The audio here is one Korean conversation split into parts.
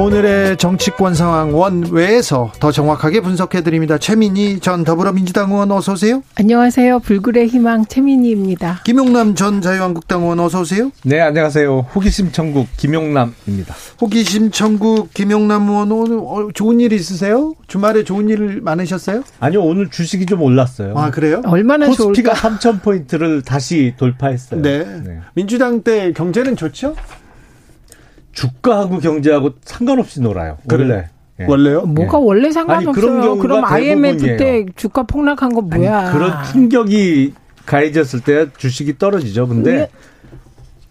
오늘의 정치권 상황 원외에서 더 정확하게 분석해 드립니다. 최민희 전 더불어민주당 의원 어서 오세요. 안녕하세요. 불굴의 희망 최민희입니다. 김용남 전 자유한국당 의원 어서 오세요. 네, 안녕하세요. 호기심 천국 김용남입니다. 호기심 천국 김용남 의원 오늘 어, 좋은 일 있으세요? 주말에 좋은 일 많으셨어요? 아니요, 오늘 주식이 좀 올랐어요. 아, 그래요? 얼마나 코스피가 좋을까? 3천 포인트를 다시 돌파했어요. 네. 민주당 때 경제는 좋죠? 주가하고 경제하고 상관없이 놀아요. 원래. 예. 원래요? 뭐가 예. 원래 아니, 상관없어요. 경우가 그럼 IMF 때. 주가 폭락한 거 뭐야? 아니, 그런 충격이 가해졌을 때 주식이 떨어지죠. 근데 왜?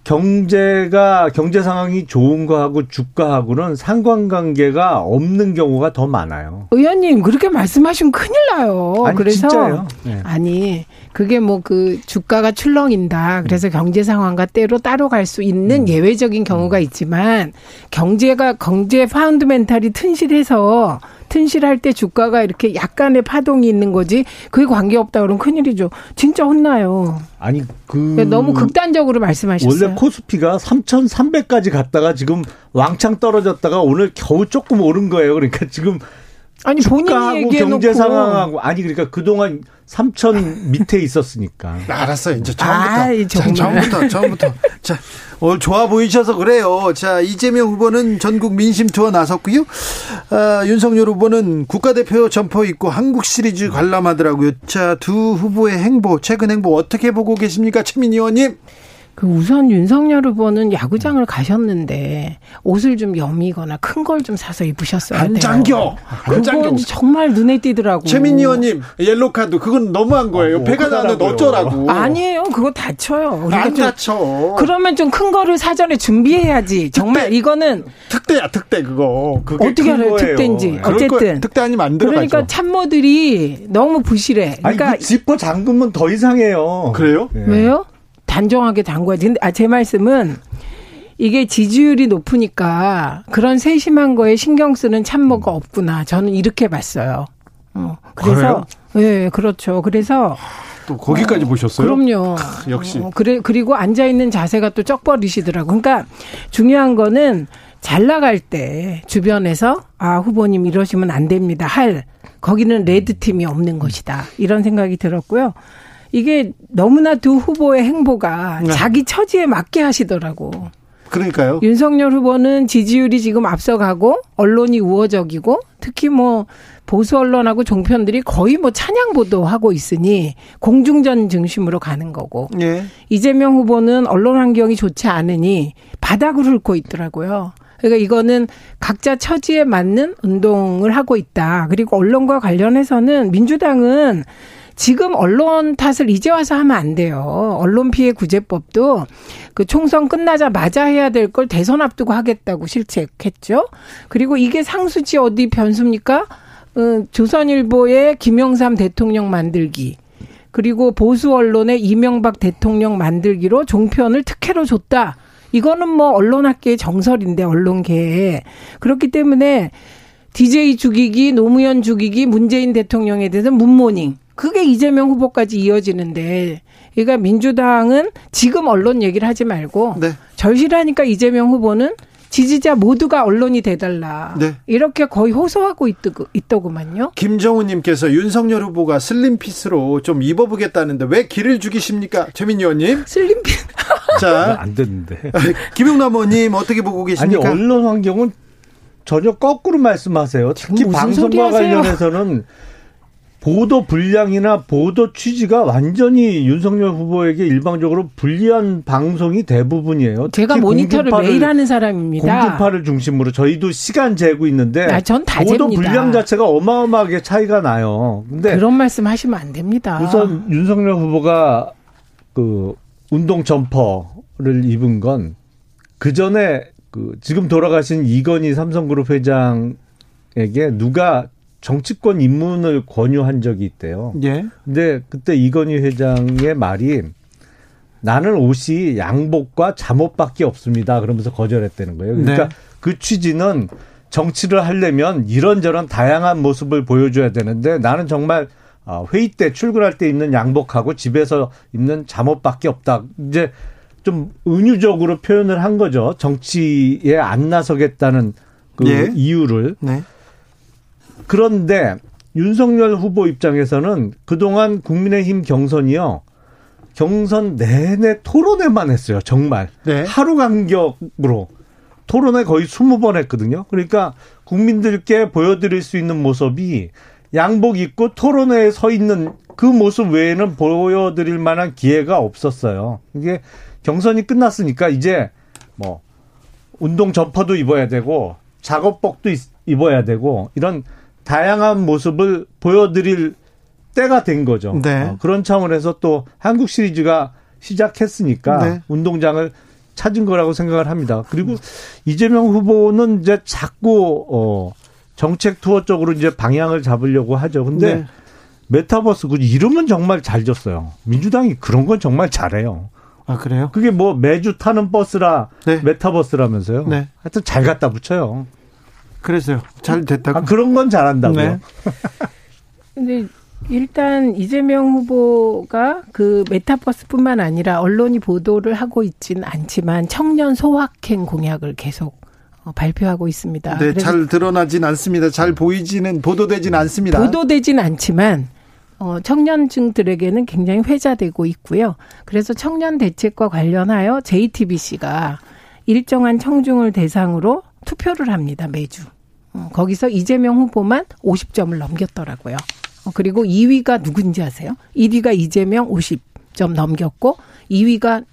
경제가 경제 상황이 좋은 거하고 주가하고는 상관관계가 없는 경우가 더 많아요. 의원님 그렇게 말씀하시면 큰일 나요. 아니, 그래서. 네. 아니 그게 뭐 그 주가가 출렁인다. 그래서 경제 상황과 때로 따로 갈 수 있는 음. 예외적인 경우가 있지만 경제가 경제 파운드멘탈이 튼실해서 튼실할 때 주가가 이렇게 약간의 파동이 있는 거지 그게 관계 없다 그러면 큰일이죠. 진짜 혼나요. 아니 그 너무 극단적으로 말씀하셨어요. 원래 코스피가 3,300까지 갔다가 지금 왕창 떨어졌다가 오늘 겨우 조금 오른 거예요. 그러니까 지금 아니 본인이 얘기해놓고 경제 상황하고 아니 그러니까 그동안 3천 밑에 있었으니까. 알았어요. 이제 처음부터. 아이, 자. 처음부터, 처음부터. 자, 오늘 좋아 보이셔서 그래요. 자, 이재명 후보는 전국 민심 투어 나섰고요. 아, 윤석열 후보는 국가대표 점퍼 입고 한국 시리즈 관람하더라고요. 자, 두 후보의 행보, 최근 행보 어떻게 보고 계십니까? 최민희 의원님? 그 우선 윤석열 후보는 야구장을 가셨는데 옷을 좀 여미거나 큰 걸 좀 사서 입으셨어야 돼요. 한장겨. 한장겨. 그건 정말 눈에 띄더라고. 최민희 의원님, 옐로 카드, 그건 너무한 거예요. 아, 뭐 배가 나는데. 어쩌라고. 아니에요. 그거 다쳐요. 안 좀- 다쳐. 그러면 좀 큰 거를 사전에 준비해야지. 정말 특대. 이거는 특대야, 특대, 그거. 그게 어떻게 큰 알아요? 특대인지. 어쨌든. 특대 아니면 안 들어가죠. 그러니까 참모들이 너무 부실해. 아니 그러니까 그 지퍼 잠그면 더 이상해요. 그래요? 예. 왜요? 단정하게 담궈야지. 근데 아, 제 말씀은 이게 지지율이 높으니까 그런 세심한 거에 신경 쓰는 참모가 없구나. 저는 이렇게 봤어요. 어, 그래서 예, 그렇죠. 그래서 또 거기까지 보셨어요? 그럼요. 역시. 어, 그래 그리고 앉아 있는 자세가 또 쩍버리시더라고. 그러니까 중요한 거는 잘 나갈 때 주변에서 아 후보님 이러시면 안 됩니다. 할 거기는 레드 팀이 없는 것이다. 이런 생각이 들었고요. 이게 너무나 두 후보의 행보가 네. 자기 처지에 맞게 하시더라고. 그러니까요. 윤석열 후보는 지지율이 지금 앞서가고 언론이 우호적이고 특히 뭐 보수 언론하고 종편들이 거의 뭐 찬양 보도하고 있으니 공중전 중심으로 가는 거고 예. 이재명 후보는 언론 환경이 좋지 않으니 바닥을 훑고 있더라고요. 그러니까 이거는 각자 처지에 맞는 운동을 하고 있다. 그리고 언론과 관련해서는 민주당은 지금 언론 탓을 이제 와서 하면 안 돼요. 언론 피해 구제법도 그 총선 끝나자마자 해야 될 걸 대선 앞두고 하겠다고 실책했죠. 그리고 이게 상수지 어디 변수입니까? 어, 조선일보의 김영삼 대통령 만들기. 그리고 보수 언론의 이명박 대통령 만들기로 종편을 특혜로 줬다. 이거는 뭐 언론학계의 정설인데 언론계에 그렇기 때문에 DJ 죽이기, 노무현 죽이기, 문재인 대통령에 대해서 문모닝. 그게 이재명 후보까지 이어지는데, 그러니까 민주당은 지금 언론 얘기를 하지 말고 네. 절실하니까 이재명 후보는 지지자 모두가 언론이 돼달라. 네. 이렇게 거의 호소하고 있, 있더구만요. 김정우님께서 윤석열 후보가 슬림피스로 좀 입어보겠다는데 왜 길을 죽이십니까? 최민희 의원님. 슬림피 자, 안 됐는데. 김용남 의원님 어떻게 보고 아니 계십니까? 언론 환경은 전혀 거꾸로 말씀하세요. 특히 방송과? 관련해서는 보도 분량이나 보도 취지가 완전히 윤석열 후보에게 일방적으로 불리한 방송이 대부분이에요. 제가 모니터를 매일 하는 사람입니다. 공중파를 중심으로 저희도 시간 재고 있는데 아, 전다 보도 잽니다. 분량 자체가 어마어마하게 차이가 나요. 근데 그런 말씀 하시면 안 됩니다. 우선 윤석열 후보가 그 운동 점퍼를 입은 건 그 전에 그 지금 돌아가신 이건희 삼성그룹 회장에게 누가 정치권 입문을 권유한 적이 있대요. 예. 근데 그때 이건희 회장의 말이 나는 옷이 양복과 잠옷밖에 없습니다. 그러면서 거절했다는 거예요. 그러니까 네. 그 취지는 정치를 하려면 이런저런 다양한 모습을 보여줘야 되는데 나는 정말 아, 회의 때 출근할 때 입는 양복하고 집에서 입는 잠옷밖에 없다. 이제 좀 은유적으로 표현을 한 거죠. 정치에 안 나서겠다는 그 예. 이유를. 네. 그런데 윤석열 후보 입장에서는 그동안 국민의힘 경선이요. 경선 내내 토론회만 했어요. 정말. 네. 하루 간격으로. 토론회 거의 20번 했거든요. 그러니까 국민들께 보여드릴 수 있는 모습이 양복 입고 토론회에 서 있는 그 모습 외에는 보여드릴 만한 기회가 없었어요. 이게 경선이 끝났으니까 이제 뭐 운동 점퍼도 입어야 되고 작업복도 입- 입어야 되고 이런 다양한 모습을 보여드릴 때가 된 거죠. 네. 어, 그런 차원에서 또 한국 시리즈가 시작했으니까 네. 운동장을 찾은 거라고 생각을 합니다. 그리고 이재명 후보는 이제 자꾸 어 정책 투어 쪽으로 이제 방향을 잡으려고 하죠. 근데 네. 메타버스 그 이름은 정말 잘 졌어요. 민주당이 그런 건 정말 잘해요. 아, 그래요? 그게 뭐 매주 타는 버스라 네. 메타버스라면서요. 네. 하여튼 잘 갖다 붙여요. 그래서요. 잘 됐다고. 아, 그런 건 잘한다고요. 네. 근데 일단 이재명 후보가 그 메타버스뿐만 아니라 언론이 보도를 하고 있지는 않지만 청년 소확행 공약을 계속 어, 발표하고 있습니다. 네, 잘 드러나진 않습니다. 잘 보이지는 보도되진 않습니다. 보도되진 않지만 어, 청년층들에게는 굉장히 회자되고 있고요. 그래서 청년 대책과 관련하여 JTBC가 일정한 청중을 대상으로 투표를 합니다 매주. 어, 거기서 이재명 후보만 50점을 넘겼더라고요. 어, 그리고 2위가 누군지 아세요? 1위가 이재명 50점 넘겼고 2위가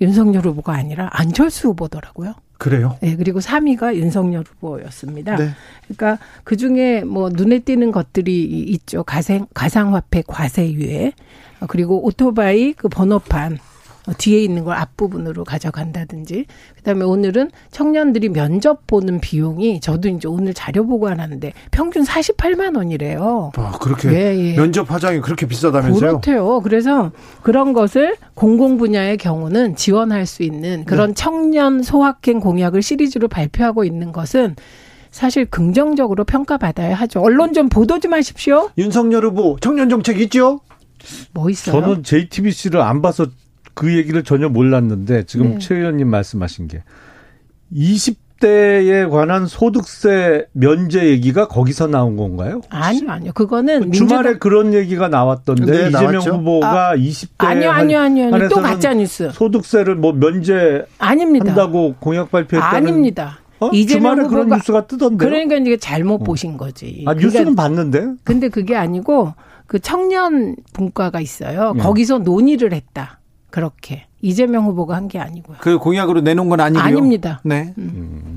윤석열 후보가 아니라 안철수 후보더라고요. 그래요? 네, 그리고 3위가 윤석열 후보였습니다. 네. 그러니까 그 중에 뭐 눈에 띄는 것들이 있죠. 가상 가상화폐 과세 유예 어, 그리고 오토바이 그 번호판 어, 뒤에 있는 걸 앞부분으로 가져간다든지 그다음에 오늘은 청년들이 면접 보는 비용이 저도 이제 오늘 자료 보관하는데 평균 48만 원이래요. 뭐 그렇게 예, 예. 면접 화장이 그렇게 비싸다면서요? 그렇대요. 그래서 그런 것을 공공 분야의 경우는 지원할 수 있는 그런 네. 청년 소확행 공약을 시리즈로 발표하고 있는 것은 사실 긍정적으로 평가받아야 하죠. 언론 좀 보도 좀 하십시오. 윤석열 후보 청년 정책 있죠? 뭐 있어요? 저는 JTBC를 안 봐서 그 얘기를 전혀 몰랐는데 지금 네. 최 의원님 말씀하신 게 20대에 관한 소득세 면제 얘기가 거기서 나온 건가요? 아니요, 아니요. 그거는 주말에 민주당 그런 얘기가 나왔던데 네, 이재명 나왔죠. 후보가 20대 아니요, 아니요, 아니요. 아니요. 또 가짜 뉴스. 소득세를 뭐 면제한다고 아닙니다. 공약 발표했다는 아닙니다. 어? 이재명 주말에 그런 후보가 뉴스가 뜨던데. 그러니까 이게 잘못 보신 거지. 아 뉴스는 그러니까 봤는데. 근데 그게 아니고 그 청년 분과가 있어요. 네. 거기서 논의를 했다. 그렇게 이재명 후보가 한 게 아니고요. 그 공약으로 내놓은 건 아니고요. 아닙니다. 네.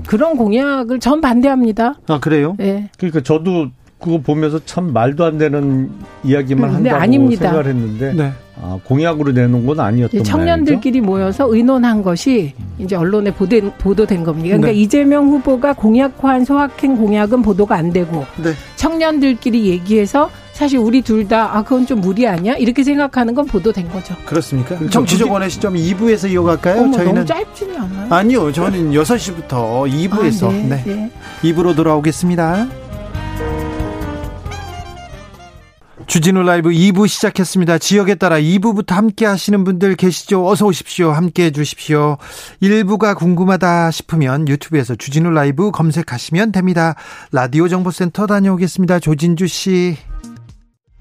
그런 공약을 전 반대합니다. 아 그래요? 예. 그러니까 저도 그거 보면서 참 말도 안 되는 이야기만 근데 한다고 아닙니다. 생각을 했는데 네. 아, 공약으로 내놓은 건 아니었던 청년들끼리 모여서 의논한 것이 이제 언론에 보도, 보도된 겁니다. 그러니까 네. 이재명 후보가 공약화한 소확행 공약은 보도가 안 되고 네. 청년들끼리 얘기해서 사실 우리 둘 다 아 그건 좀 무리 아니야 이렇게 생각하는 건 보도된 거죠. 그렇습니까? 그렇죠. 정치적 원의 시점 2부에서 이어갈까요? 어머, 저희는 너무 짧지는 않아요. 아니요. 저는 6시부터 2부에서 아, 네, 네. 네. 2부로 돌아오겠습니다. 주진우 라이브 2부 시작했습니다. 지역에 따라 2부부터 함께 하시는 분들 계시죠? 어서 오십시오. 함께 해 주십시오. 1부가 궁금하다 싶으면 유튜브에서 주진우 라이브 검색하시면 됩니다. 라디오 정보센터 다녀오겠습니다. 조진주 씨.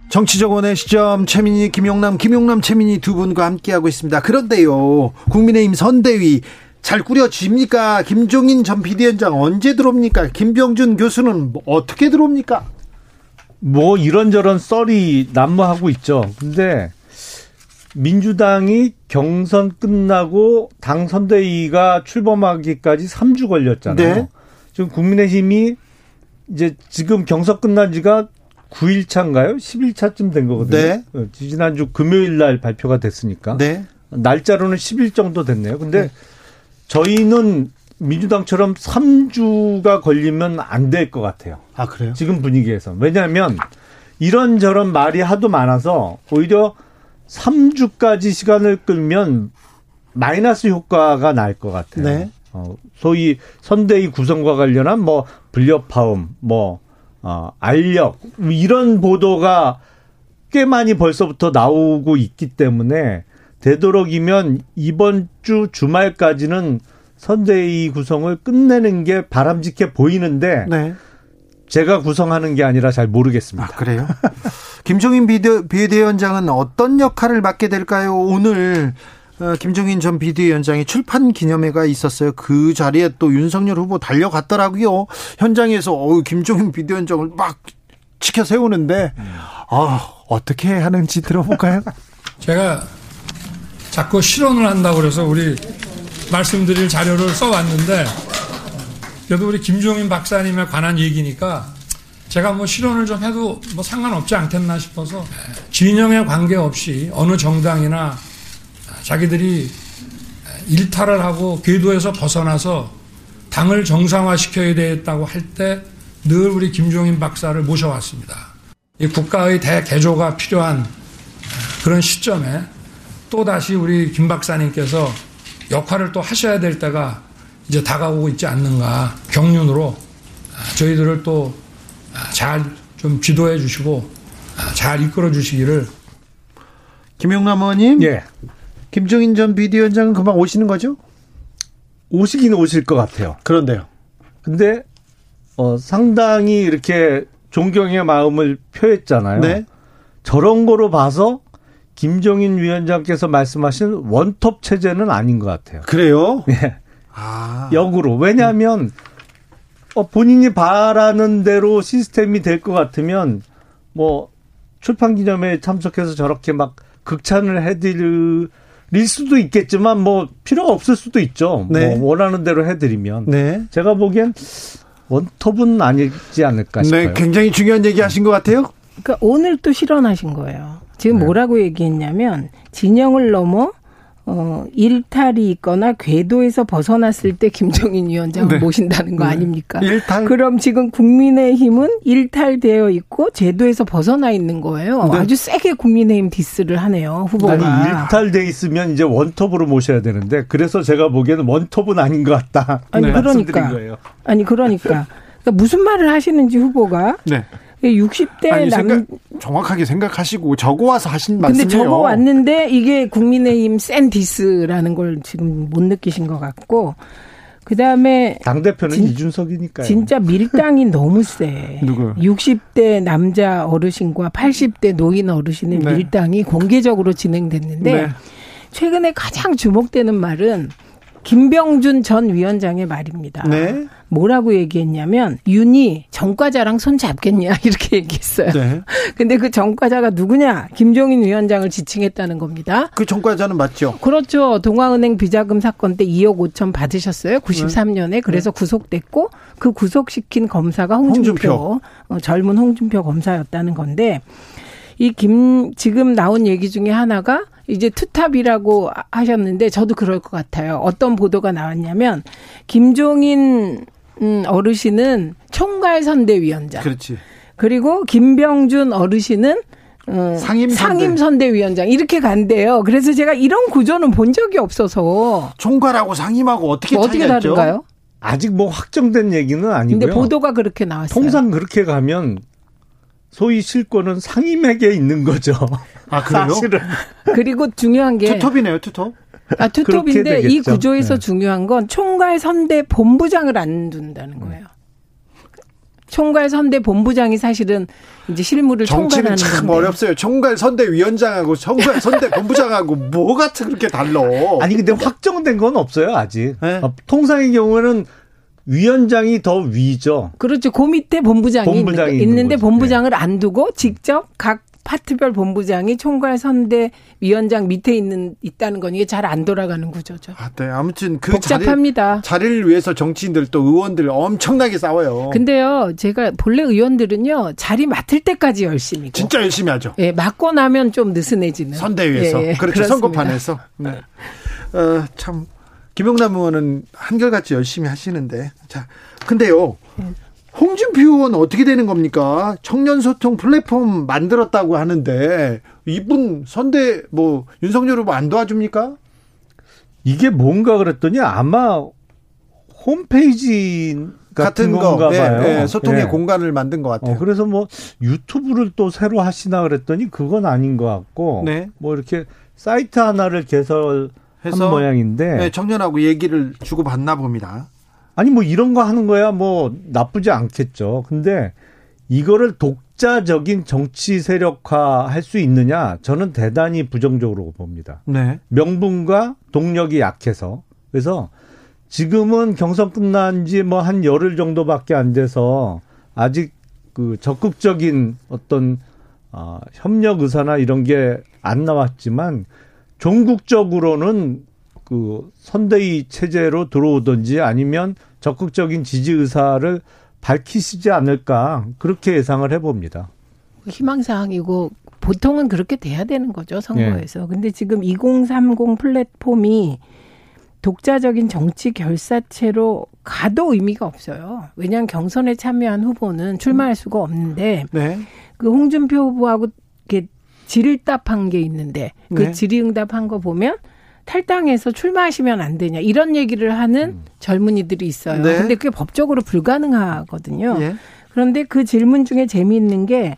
정치적 원의 시점 최민희 김용남 김용남 최민희 두 분과 함께하고 있습니다. 그런데요. 국민의힘 선대위 잘 꾸려집니까? 김종인 전 비대위원장 언제 들어옵니까? 김병준 교수는 뭐 어떻게 들어옵니까? 뭐 이런저런 썰이 난무하고 있죠. 근데 민주당이 경선 끝나고 당 선대위가 출범하기까지 3주 걸렸잖아요. 네. 지금 국민의힘이 이제 지금 경선 끝난 지가 9일차인가요? 10일차쯤 된 거거든요. 네. 어, 지난주 금요일 날 발표가 됐으니까. 네. 날짜로는 10일 정도 됐네요. 근데 네. 3주 만에 3주 만에 저희는 민주당처럼 3주가 걸리면 안 될 것 같아요. 아, 그래요? 지금 분위기에서. 왜냐하면 이런저런 말이 하도 많아서 오히려 3주까지 시간을 끌면 마이너스 효과가 날 것 같아요. 네. 어, 소위 선대위 구성과 관련한 뭐 불협화음, 뭐 어, 알력 이런 보도가 꽤 많이 벌써부터 나오고 있기 때문에 되도록이면 이번 주 주말까지는 선대위 구성을 끝내는 게 바람직해 보이는데 네. 제가 구성하는 게 아니라 잘 모르겠습니다. 아, 그래요? 김종인 비대, 비대위원장은 어떤 역할을 맡게 될까요? 오늘 어, 김종인 전 비대위원장이 출판 기념회가 있었어요. 그 자리에 또 윤석열 후보 달려갔더라고요. 현장에서 어, 김종인 비대위원장을 막 지켜 세우는데 아, 어떻게 하는지 들어볼까요? 제가 자꾸 실언을 한다고 그래서 우리 말씀드릴 자료를 써왔는데 그래도 우리 김종인 박사님에 관한 얘기니까 제가 뭐 실언을 좀 해도 뭐 상관없지 않겠나 싶어서 진영에 관계없이 어느 정당이나 자기들이 일탈을 하고 궤도에서 벗어나서 당을 정상화시켜야 되겠다고 할 때 늘 우리 김종인 박사를 모셔왔습니다. 이 국가의 대개조가 필요한 그런 시점에 또 다시 우리 김 박사님께서 역할을 또 하셔야 될 때가 이제 다가오고 있지 않는가 경륜으로 저희들을 또 잘 좀 지도해 주시고 잘 이끌어 주시기를 김용남 의원님, 예. 김종인 전 비대위원장은 금방 오시는 거죠? 오시긴 오실 것 같아요. 그런데요. 근데 어 상당히 이렇게 존경의 마음을 표했잖아요. 네. 저런 거로 봐서 김종인 위원장께서 말씀하신 원톱 체제는 아닌 것 같아요. 그래요? 예. 아. 역으로. 왜냐하면 어, 본인이 바라는 대로 시스템이 될 것 같으면 뭐 출판 기념회에 참석해서 저렇게 막 극찬을 해드릴 수도 있겠지만 뭐 필요가 없을 수도 있죠. 네. 뭐 원하는 대로 해드리면. 네. 제가 보기엔 원톱은 아니지 않을까 싶어요. 네, 굉장히 중요한 얘기 하신 것 같아요. 그러니까 오늘 또 실언하신 거예요. 지금 네. 뭐라고 얘기했냐면 진영을 넘어 어, 일탈이 있거나 궤도에서 벗어났을 때 김종인 위원장을 네. 모신다는 거 네. 아닙니까? 일탈. 그럼 지금 국민의힘은 일탈되어 있고 제도에서 벗어나 있는 거예요. 네. 아주 세게 국민의힘 디스를 하네요. 후보가. 아니 일탈돼 있으면 이제 원톱으로 모셔야 되는데 그래서 제가 보기에는 원톱은 아닌 것 같다. 아니, 그러니까. 아니 그러니까. 그러니까 무슨 말을 하시는지 후보가 네. 60대 아니, 남 생각, 정확하게 생각하시고 적어 와서 하신 근데 말씀이에요. 적어 왔는데 이게 국민의힘 센 디스라는 걸 지금 못 느끼신 것 같고 그다음에 당 대표는 진- 이준석이니까요. 진짜 밀당이 너무 세. 누구요? 60대 남자 어르신과 80대 노인 어르신의 네. 밀당이 공개적으로 진행됐는데 네. 최근에 가장 주목되는 말은 김병준 전 위원장의 말입니다. 네. 뭐라고 얘기했냐면 윤이 정과자랑 손 잡겠냐 이렇게 얘기했어요. 네. 근데 그 정과자가 누구냐? 김종인 위원장을 지칭했다는 겁니다. 그 전과자는 맞죠? 그렇죠. 동아은행 비자금 사건 때 2억 5천 받으셨어요. 93년에. 그래서 구속됐고 그 구속시킨 검사가 홍준표, 홍준표. 어, 젊은 홍준표 검사였다는 건데 이 김 지금 나온 얘기 중에 하나가 이제 투탑이라고 하셨는데 저도 그럴 것 같아요. 어떤 보도가 나왔냐면 김종인 음, 어르신은 총괄 선대위원장. 그렇지. 그리고 김병준 어르신은 어, 상임 선대. 상임 선대위원장 이렇게 간대요. 그래서 제가 이런 구조는 본 적이 없어서 총괄하고 상임하고 어떻게 뭐 어떻게 차이가 있죠? 다른가요? 아직 뭐 확정된 얘기는 아니고요. 근데 보도가 그렇게 나왔어요. 통상 그렇게 가면 소위 실권은 상임에게 있는 거죠. 아, 그래요? 사실은 그리고 중요한 게 투톱이네요, 투톱. 아, 투톱인데 이. 구조에서 네. 중요한 건 총괄 선대 본부장을 안 둔다는 거예요. 총괄 선대 본부장이 사실은 이제 실무를 정치는 총괄하는 참 건데. 어렵어요. 총괄 선대 위원장하고 총괄 선대 본부장하고 뭐가 그렇게 달라? 아니 근데 확정된 건 없어요 아직. 네. 어, 통상의 경우에는 위원장이 더 위죠. 그렇죠. 그 밑에 본부장이, 본부장이 있는, 있는 있는데 거죠. 본부장을 안 두고 직접 각 파트별 본부장이 총괄 선대 위원장 밑에 있는 있다는 건 이게 잘 안 돌아가는 구조죠. 아, 네. 아무튼 그 자리, 복잡합니다. 자리를 위해서 정치인들 또 의원들 엄청나게 싸워요. 근데요, 제가 본래 의원들은요 자리 맡을 때까지 열심히고, 진짜 열심히 하죠. 예, 맡고 나면 좀 느슨해지는 선대위에서. 예, 예, 그렇죠. 그렇습니다. 선거판에서. 네. 어, 참 김영남 의원은 한결같이 열심히 하시는데. 자, 근데요. 홍준표 의원 어떻게 되는 겁니까? 청년 소통 플랫폼 만들었다고 하는데 이분 선대 뭐 윤석열 후보 안 도와줍니까? 이게 뭔가 그랬더니 아마 홈페이지 같은, 같은 건가 네, 봐요. 네, 소통의 네. 공간을 만든 것 같아요. 어, 그래서 뭐 유튜브를 또 새로 하시나 그랬더니 그건 아닌 것 같고 네. 뭐 이렇게 사이트 하나를 개설 한 모양인데 네, 청년하고 얘기를 주고 받나 봅니다. 아니 뭐 이런 거 하는 거야 뭐 나쁘지 않겠죠. 근데 이거를 독자적인 정치 세력화 할 수 있느냐 저는 대단히 부정적으로 봅니다. 네. 명분과 동력이 약해서 그래서 지금은 경선 끝난 지 뭐 한 열흘 정도밖에 안 돼서 아직 그 적극적인 어떤 어, 협력 의사나 이런 게 안 나왔지만 종국적으로는 그 선대위 체제로 들어오든지 아니면 적극적인 지지 의사를 밝히시지 않을까 그렇게 예상을 해봅니다. 희망사항이고 보통은 그렇게 돼야 되는 거죠 선거에서. 네. 근데 지금 2030 플랫폼이 독자적인 정치 결사체로 가도 의미가 없어요. 왜냐하면 경선에 참여한 후보는 출마할 수가 없는데 네. 그 홍준표 후보하고 이렇게 질의응답한 게 있는데 그 네. 질의응답한 거 보면 탈당해서 출마하시면 안 되냐 이런 얘기를 하는 음. 젊은이들이 있어요. 네. 근데 그게 법적으로 불가능하거든요. 예. 그런데 그 질문 중에 재미있는 게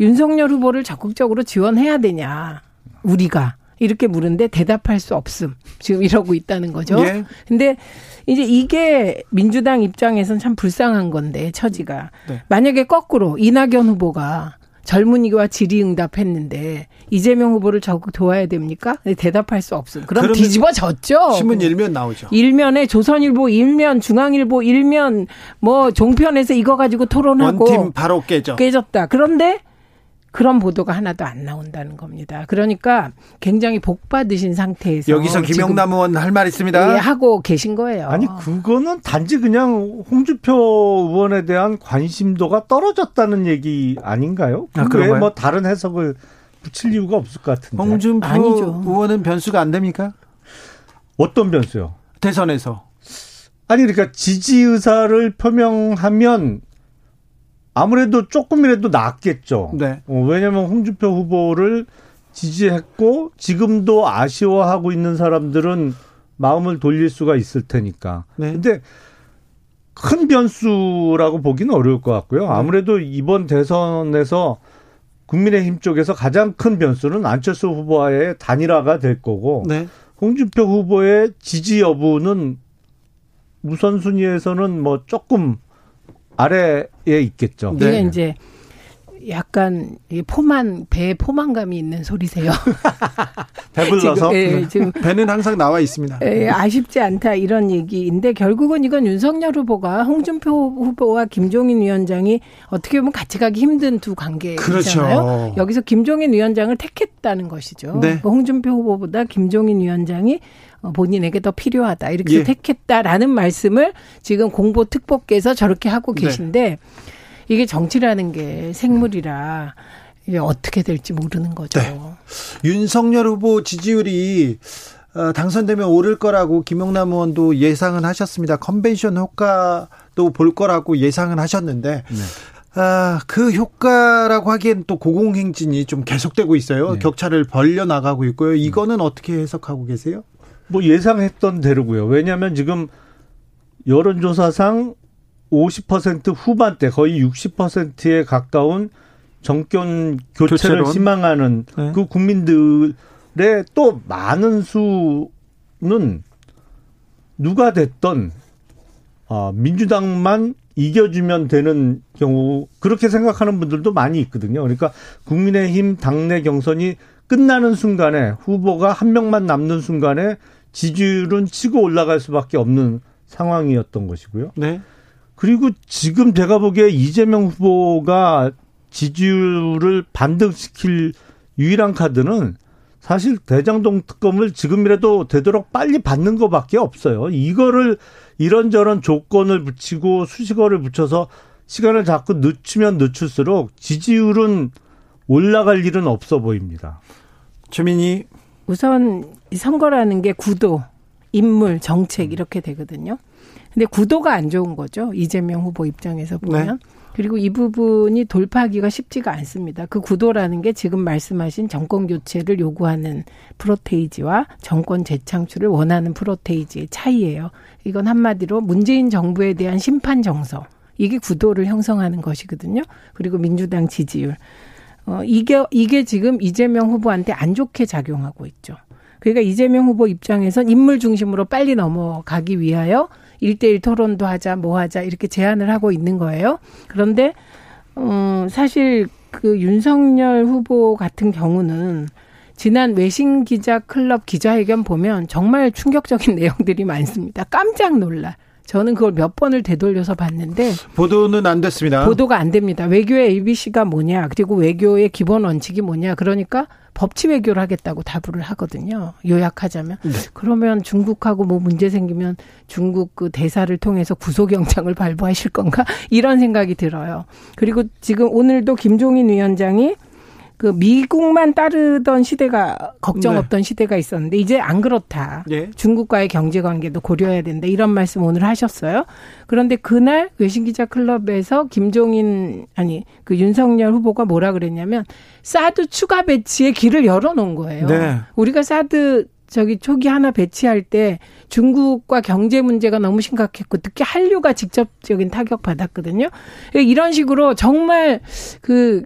윤석열 후보를 적극적으로 지원해야 되냐 우리가 이렇게 물은데 대답할 수 없음. 지금 이러고 있다는 거죠. 예. 근데 이제 이게 민주당 입장에선 참 불쌍한 건데 처지가 네. 만약에 거꾸로 이낙연 후보가 젊은이와 질의응답했는데 이재명 후보를 적극 도와야 됩니까? 대답할 수 없음. 그럼 뒤집어졌죠. 신문 일면 나오죠. 일면에 조선일보 일면, 중앙일보 일면, 뭐 종편에서 이거 가지고 토론하고 원팀 바로 깨져. 깨졌다. 그런데 그런 보도가 하나도 안 나온다는 겁니다. 그러니까 굉장히 복 받으신 상태에서 여기서 김영남 의원 할 말 있습니다. 예, 하고 계신 거예요. 아니 그거는 단지 그냥 홍주표 의원에 대한 관심도가 떨어졌다는 얘기 아닌가요? 아, 뭐 다른 해석을 붙일 이유가 없을 것 같은데. 홍준표 아니죠. 의원은 변수가 안 됩니까? 어떤 변수요? 대선에서. 아니 그러니까 지지 의사를 표명하면 아무래도 조금이라도 낫겠죠. 네. 어, 왜냐하면 홍준표 후보를 지지했고 지금도 아쉬워하고 있는 사람들은 마음을 돌릴 수가 있을 테니까. 네. 근데 큰 변수라고 보기는 어려울 것 같고요. 네. 아무래도 이번 대선에서 국민의힘 쪽에서 가장 큰 변수는 안철수 후보와의 단일화가 될 거고 네. 홍준표 후보의 지지 여부는 우선순위에서는 뭐 조금 아래에 있겠죠. 네. 이게 이제 약간 포만 배 포만감이 있는 소리세요. 배불러서 지금, 예, 지금 배는 항상 나와 있습니다. 예, 아쉽지 않다 이런 얘기인데 결국은 이건 윤석열 후보가 홍준표 후보와 김종인 위원장이 어떻게 보면 같이 가기 힘든 두 관계잖아요. 그렇죠. 여기서 김종인 위원장을 택했다는 것이죠. 네. 그 홍준표 후보보다 김종인 위원장이 어, 본인에게 더 필요하다 이렇게 예. 택했다라는 말씀을 지금 공보 특보께서 저렇게 하고 네. 계신데 네. 이게 정치라는 게 생물이라 이게 어떻게 될지 모르는 거죠. 네. 윤석열 후보 지지율이 어, 당선되면 오를 거라고 김용남 의원도 예상은 하셨습니다. 컨벤션 효과도 볼 거라고 예상은 하셨는데 네. 아, 그 효과라고 하기엔 또 고공행진이 좀 계속되고 있어요. 네. 격차를 벌려 나가고 있고요. 이거는 어떻게 해석하고 계세요? 뭐 예상했던 대로고요. 왜냐하면 지금 여론조사상 50% 후반대 거의 60%에 가까운 정권 교체를 교체론? 희망하는 네. 그 국민들의 또 많은 수는 누가 됐던 어, 민주당만 이겨주면 되는 경우 그렇게 생각하는 분들도 많이 있거든요. 그러니까 국민의힘 당내 경선이 끝나는 순간에 후보가 한 명만 남는 순간에 지지율은 치고 올라갈 수밖에 없는 상황이었던 것이고요. 네. 그리고 지금 제가 보기에 이재명 후보가 지지율을 반등시킬 유일한 카드는 사실 대장동 특검을 지금이라도 되도록 빨리 받는 것밖에 없어요. 이거를 이런저런 조건을 붙이고 수식어를 붙여서 시간을 자꾸 늦추면 늦출수록 지지율은 올라갈 일은 없어 보입니다. 주민이 우선 선거라는 게 구도 인물, 정책 이렇게 되거든요. 근데 구도가 안 좋은 거죠. 이재명 후보 입장에서 보면. 네. 그리고 이 부분이 돌파하기가 쉽지가 않습니다. 그 구도라는 게 지금 말씀하신 정권 교체를 요구하는 프로테이지와 정권 재창출을 원하는 프로테이지의 차이예요. 이건 한마디로 문재인 정부에 대한 심판 정서. 이게 구도를 형성하는 것이거든요. 그리고 민주당 지지율. 어, 이게, 이게 지금 이재명 후보한테 안 좋게 작용하고 있죠. 그러니까 이재명 후보 입장에선 인물 중심으로 빨리 넘어가기 위하여 일대일 토론도 하자, 뭐 하자, 이렇게 제안을 하고 있는 거예요. 그런데, 어, 사실 그 윤석열 후보 같은 경우는 지난 외신 기자 클럽 기자회견 보면 정말 충격적인 내용들이 많습니다. 깜짝 놀라. 저는 그걸 몇 번을 되돌려서 봤는데 보도는 안 됐습니다. 보도가 안 됩니다. 외교의 ABC가 뭐냐, 그리고 외교의 기본 원칙이 뭐냐. 그러니까 법치 외교를 하겠다고 답을 하거든요. 요약하자면. 네. 그러면 중국하고 뭐 문제 생기면 중국 그 대사를 통해서 구속영장을 발부하실 건가? 이런 생각이 들어요. 그리고 지금 오늘도 김종인 위원장이 그 미국만 따르던 시대가 걱정 네. 없던 시대가 있었는데 이제 안 그렇다. 네. 중국과의 경제 관계도 고려해야 된다. 이런 말씀 오늘 하셨어요. 그런데 그날 외신 기자 클럽에서 김종인 아니 그 윤석열 후보가 뭐라 그랬냐면 사드 추가 배치의 길을 열어 놓은 거예요. 네. 우리가 사드 저기 초기 하나 배치할 때 중국과 경제 문제가 너무 심각했고 특히 한류가 직접적인 타격 받았거든요. 이런 식으로 정말 그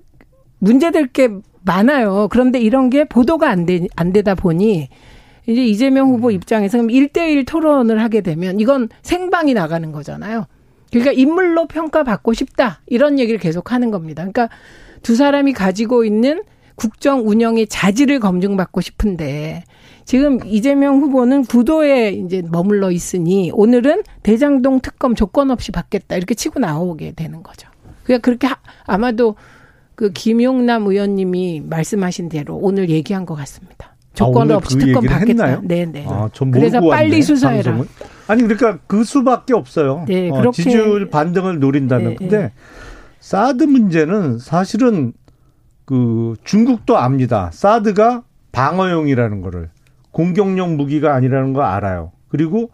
문제될 게 많아요. 그런데 이런 게 보도가 안, 되, 안 되다 보니 이제 이재명 후보 입장에서 그럼 1대1 토론을 하게 되면 이건 생방이 나가는 거잖아요. 그러니까 인물로 평가받고 싶다. 이런 얘기를 계속 하는 겁니다. 그러니까 두 사람이 가지고 있는 국정 운영의 자질을 검증받고 싶은데 지금 이재명 후보는 구도에 이제 머물러 있으니 오늘은 대장동 특검 조건 없이 받겠다. 이렇게 치고 나오게 되는 거죠. 그러니까 그렇게 하, 아마도 그 김용남 의원님이 말씀하신 대로 오늘 얘기한 것 같습니다. 조건 아, 없이 그 특검 받겠다. 네, 네. 아, 그래서 빨리 수사해라. 방송을? 아니 그러니까 그 수밖에 없어요. 네, 어, 그렇게 지지율 반등을 노린다면. 네, 근데 네. 사드 문제는 사실은 그 중국도 압니다. 사드가 방어용이라는 거를 공격용 무기가 아니라는 거 알아요. 그리고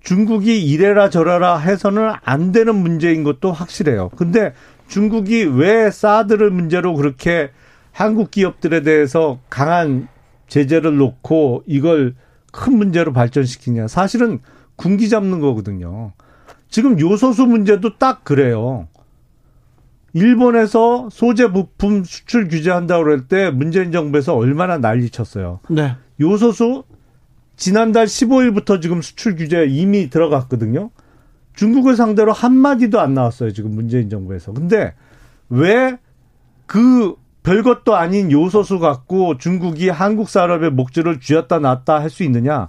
중국이 이래라 저래라 해서는 안 되는 문제인 것도 확실해요. 근데 중국이 왜 사드를 문제로 그렇게 한국 기업들에 대해서 강한 제재를 놓고 이걸 큰 문제로 발전시키냐. 사실은 군기 잡는 거거든요. 지금 요소수 문제도 딱 그래요. 일본에서 소재 부품 수출 규제한다고 그럴 때 문재인 정부에서 얼마나 난리 쳤어요. 네. 요소수 지난달 15일부터 지금 수출 규제 이미 들어갔거든요. 중국을 상대로 한마디도 안 나왔어요. 지금 문재인 정부에서. 근데 왜 그 별것도 아닌 요소수 갖고 중국이 한국 산업의 목줄을 쥐었다 놨다 할 수 있느냐?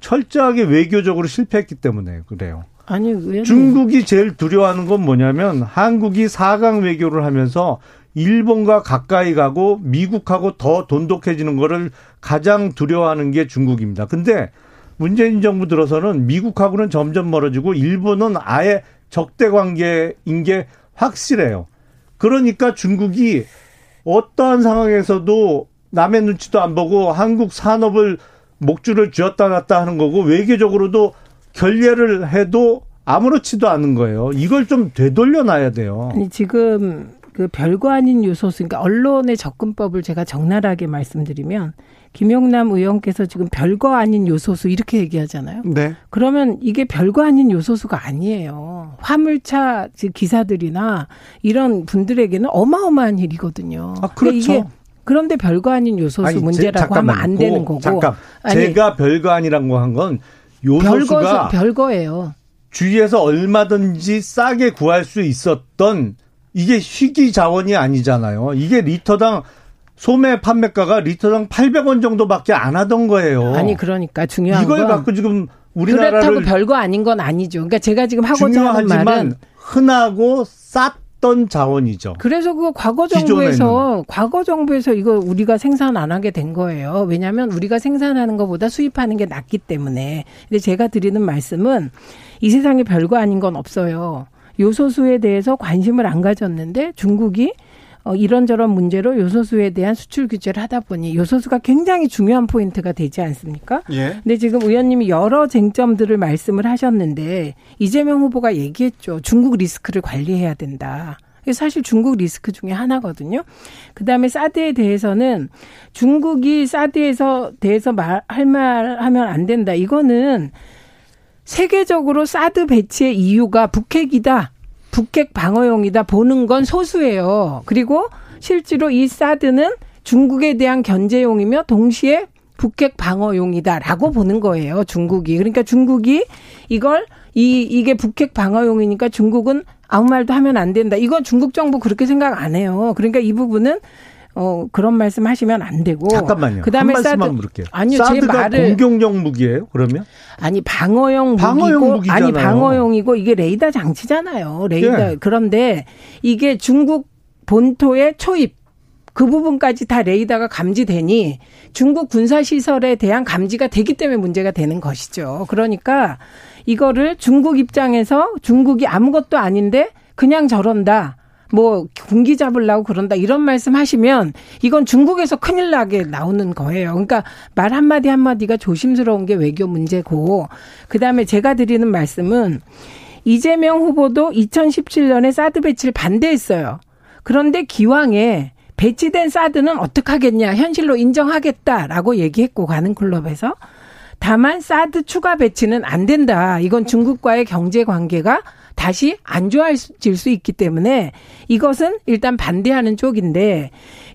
철저하게 외교적으로 실패했기 때문에 그래요. 아니, 왜 중국이 제일 두려워하는 건 뭐냐면 한국이 사강 외교를 하면서 일본과 가까이 가고 미국하고 더 돈독해지는 거를 가장 두려워하는 게 중국입니다. 근데 문재인 정부 들어서는 미국하고는 점점 멀어지고 일본은 아예 적대 관계인 게 확실해요. 그러니까 중국이 어떠한 상황에서도 남의 눈치도 안 보고 한국 산업을 목줄을 쥐었다 놨다 하는 거고 외교적으로도 결례를 해도 아무렇지도 않은 거예요. 이걸 좀 되돌려 놔야 돼요. 아니 지금 그 별거 아닌 요소수, 그러니까 언론의 접근법을 제가 적나라하게 말씀드리면 김용남 의원께서 지금 별거 아닌 요소수 이렇게 얘기하잖아요. 네. 그러면 이게 별거 아닌 요소수가 아니에요. 화물차 기사들이나 이런 분들에게는 어마어마한 일이거든요. 아, 그렇죠. 그런데 별거 아닌 요소수 아니, 문제라고 제, 하면 안 되는 거고. 잠깐. 아니, 제가 별거 아니라고 한 건 요소수가 별거, 별거예요. 주위에서 얼마든지 싸게 구할 수 있었던 이게 희귀 자원이 아니잖아요. 이게 리터당 소매 판매가가 리터당 800원 정도밖에 안 하던 거예요. 아니 그러니까 중요한 이걸 건 갖고 지금 우리나라를 그렇다고 별거 아닌 건 아니죠. 그러니까 제가 지금 하고자 하는 말은 흔하고 쌌던 자원이죠. 그래서 그 과거 정부에서 기존에는. 과거 정부에서 이거 우리가 생산 안 하게 된 거예요. 왜냐하면 우리가 생산하는 것보다 수입하는 게 낫기 때문에. 근데 제가 드리는 말씀은 이 세상에 별거 아닌 건 없어요. 요소수에 대해서 관심을 안 가졌는데 중국이 어, 이런저런 문제로 요소수에 대한 수출 규제를 하다 보니 요소수가 굉장히 중요한 포인트가 되지 않습니까? 예. 근데 지금 의원님이 여러 쟁점들을 말씀을 하셨는데 이재명 후보가 얘기했죠. 중국 리스크를 관리해야 된다. 사실 중국 리스크 중에 하나거든요. 그 다음에 사드에 대해서는 중국이 사드에서 대해서 말 할 말 하면 안 된다. 이거는 세계적으로 사드 배치의 이유가 북핵이다. 북핵 방어용이다 보는 건 소수예요. 그리고 실제로 이 사드는 중국에 대한 견제용이며 동시에 북핵 방어용이다라고 보는 거예요. 중국이. 그러니까 중국이 이걸 이 이게 북핵 방어용이니까 중국은 아무 말도 하면 안 된다. 이건 중국 정부 그렇게 생각 안 해요. 그러니까 이 부분은 어 그런 말씀 하시면 안 되고 잠깐만요. 그다음에 한 말씀만 사드 물을게요. 아니요, 제 사드가 말을 공격용 무기예요? 그러면? 아니 방어용 방어용 무기고. 아니 방어용이고 이게 레이더 장치잖아요. 레이더 예. 그런데 이게 중국 본토의 초입 그 부분까지 다 레이더가 감지되니 중국 군사 시설에 대한 감지가 되기 때문에 문제가 되는 것이죠. 그러니까 이거를 중국 입장에서 중국이 아무것도 아닌데 그냥 저런다. 뭐 군기 잡으려고 그런다 이런 말씀 하시면 이건 중국에서 큰일 나게 나오는 거예요. 그러니까 말 한마디 한마디가 조심스러운 게 외교 문제고 그다음에 제가 드리는 말씀은 이재명 후보도 2017년에 사드 배치를 반대했어요. 그런데 기왕에 배치된 사드는 어떡하겠냐 현실로 인정하겠다라고 얘기했고 가는 클럽에서 다만 사드 추가 배치는 안 된다. 이건 중국과의 경제 관계가 다시 안 좋아질 수 있기 때문에 이것은 일단 반대하는 쪽인데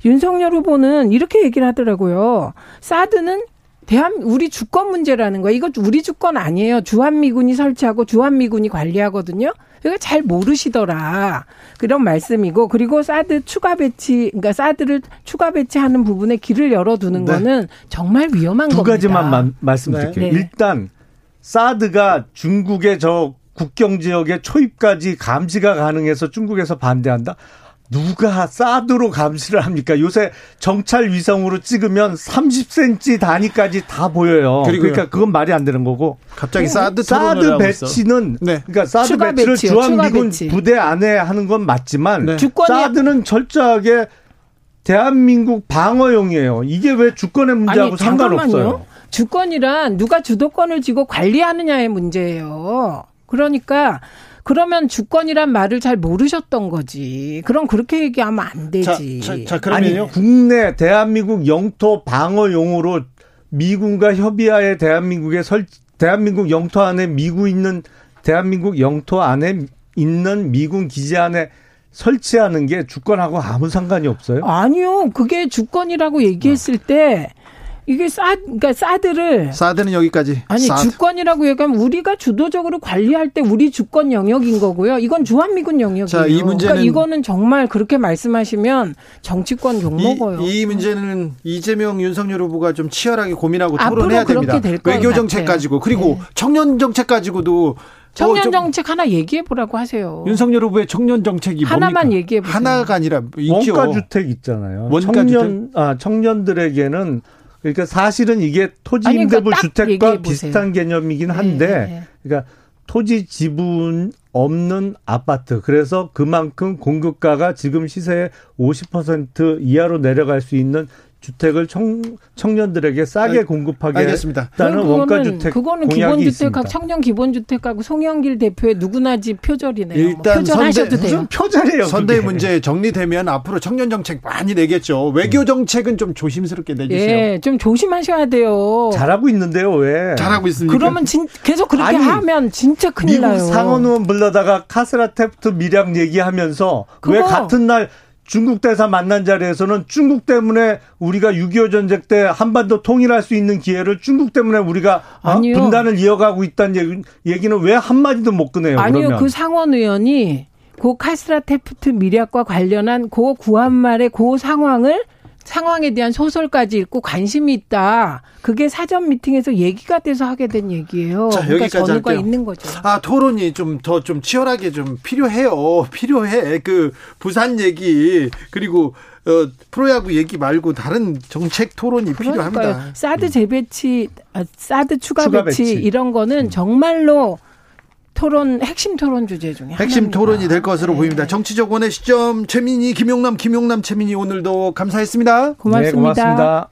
윤석열 후보는 이렇게 얘기를 하더라고요. 사드는 대한 우리 주권 문제라는 거예요. 이거 우리 주권 아니에요. 주한미군이 설치하고 주한미군이 관리하거든요. 이거 잘 모르시더라. 그런 말씀이고 그리고 사드 추가 배치 그러니까 사드를 추가 배치하는 부분에 길을 열어두는 네. 거는 정말 위험한 두 겁니다. 가지만 마- 말씀드릴게요. 네. 일단 사드가 중국의 저 국경 지역의 초입까지 감시가 가능해서 중국에서 반대한다. 누가 사드로 감시를 합니까? 요새 정찰 위성으로 찍으면 30cm 단위까지 다 보여요. 그리고요. 그러니까 그건 말이 안 되는 거고. 갑자기 사드 사드 있어. 배치는 네. 그러니까 사드 배치를 배치요, 주한 미군 배치. 부대 안에 하는 건 맞지만 네. 사드는 철저하게 대한민국 방어용이에요. 이게 왜 주권의 문제하고 상관없어요. 주권이란 누가 주도권을 쥐고 관리하느냐의 문제예요. 그러니까 그러면 주권이란 말을 잘 모르셨던 거지. 그럼 그렇게 얘기하면 안 되지. 자, 자, 자, 그러면요. 아니 국내 대한민국 영토 방어용으로 미군과 협의하에 대한민국에 설 대한민국 영토 안에 미군 있는 대한민국 영토 안에 있는 미군 기지 안에 설치하는 게 주권하고 아무 상관이 없어요. 아니요. 그게 주권이라고 얘기했을 때 이게 사 그러니까 사드를 사드는 여기까지. 아니 사드. 주권이라고 얘기하면 우리가 주도적으로 관리할 때 우리 주권 영역인 거고요. 이건 주한미군 영역이에요. 자, 이 문제는- 그러니까 이거는 정말 그렇게 말씀하시면 정치권 욕 먹어요. 이, 이 문제는 이재명 윤석열 후보가 좀 치열하게 고민하고 토론해야 됩니다. 될것 외교 정책 같아요. 가지고 그리고 네. 청년 정책 가지고도 청년 어, 좀 정책 하나 얘기해 보라고 하세요. 윤석열 후보의 청년 정책이 하나만 뭡니까? 얘기해 보세요. 하나가 아니라 있죠. 원가 주택 있잖아요. 원가 청년 아 청년들에게는 그러니까 사실은 이게 토지 아니, 그러니까 임대부 딱 주택과. 비슷한 개념이긴 네, 한데 네. 그러니까 토지 지분 없는 아파트 그래서 그만큼 공급가가 지금 시세의 50% 이하로 내려갈 수 있는 주택을 청, 청년들에게 싸게 알- 공급하게 알겠습니다. 했다는 그거는- 원가 주택 그거는 기본주택하고 있습니다. 청년 기본주택하고 송영길 대표의 누구나 집 표절이네요. 일단 표절하셔도 선대- 돼요. 무슨 표절이에요. 선대의 그게. 문제 정리되면 앞으로 청년 정책 많이 내겠죠. 외교 정책은 좀 조심스럽게 내주세요. 예, 좀 조심하셔야 돼요. 잘하고 있는데요, 왜? 잘하고 있습니까? 그러면 진, 계속 그렇게 아니, 하면 진짜 큰일 미국 나요. 상원 의원 불러다가 카스라 테프트 밀약 얘기하면서 왜 그거- 같은 날 중국 대사 만난 자리에서는 중국 때문에 우리가 6.25 전쟁 때 한반도 통일할 수 있는 기회를 중국 때문에 우리가 어? 아니요. 분단을 이어가고 있다는 얘기, 얘기 는 왜 한마디도 못 꺼내요? 아니요, 그러면. 그 상원 의원이 그 가쓰라 태프트 밀약과 관련한 그 구한말의 그 상황을 상황에 대한 소설까지 읽고 관심이 있다. 그게 사전 미팅에서 얘기가 돼서 하게 된 얘기예요. 자, 그러니까 전후가. 있는 거죠. 아 토론이 좀 더좀 치열하게 좀 필요해요. 필요해. 그 부산 얘기 그리고 어, 프로야구 얘기 말고 다른 정책 토론이 그러니까요. 필요합니다. 사드 재배치, 아, 사드 추가, 추가 배치, 배치. 이런 거는 정말로 토론 핵심 토론 주제 중에 핵심 하나입니다. 토론이 될 것으로 네. 보입니다. 정치적 원의 시점 최민희 김용남 김용남 최민희 오늘도 감사했습니다. 고맙습니다. 네, 고맙습니다.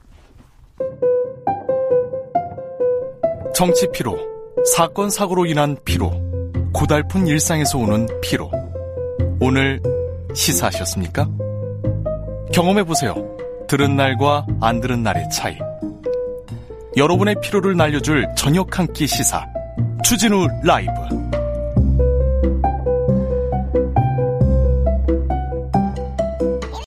정치 피로, 사건 사고로 인한 피로, 고달픈 일상에서 오는 피로. 오늘 시사하셨습니까? 경험해 보세요. 들은 날과 안 들은 날의 차이. 여러분의 피로를 날려줄 저녁 한 끼 시사. 추진우 라이브.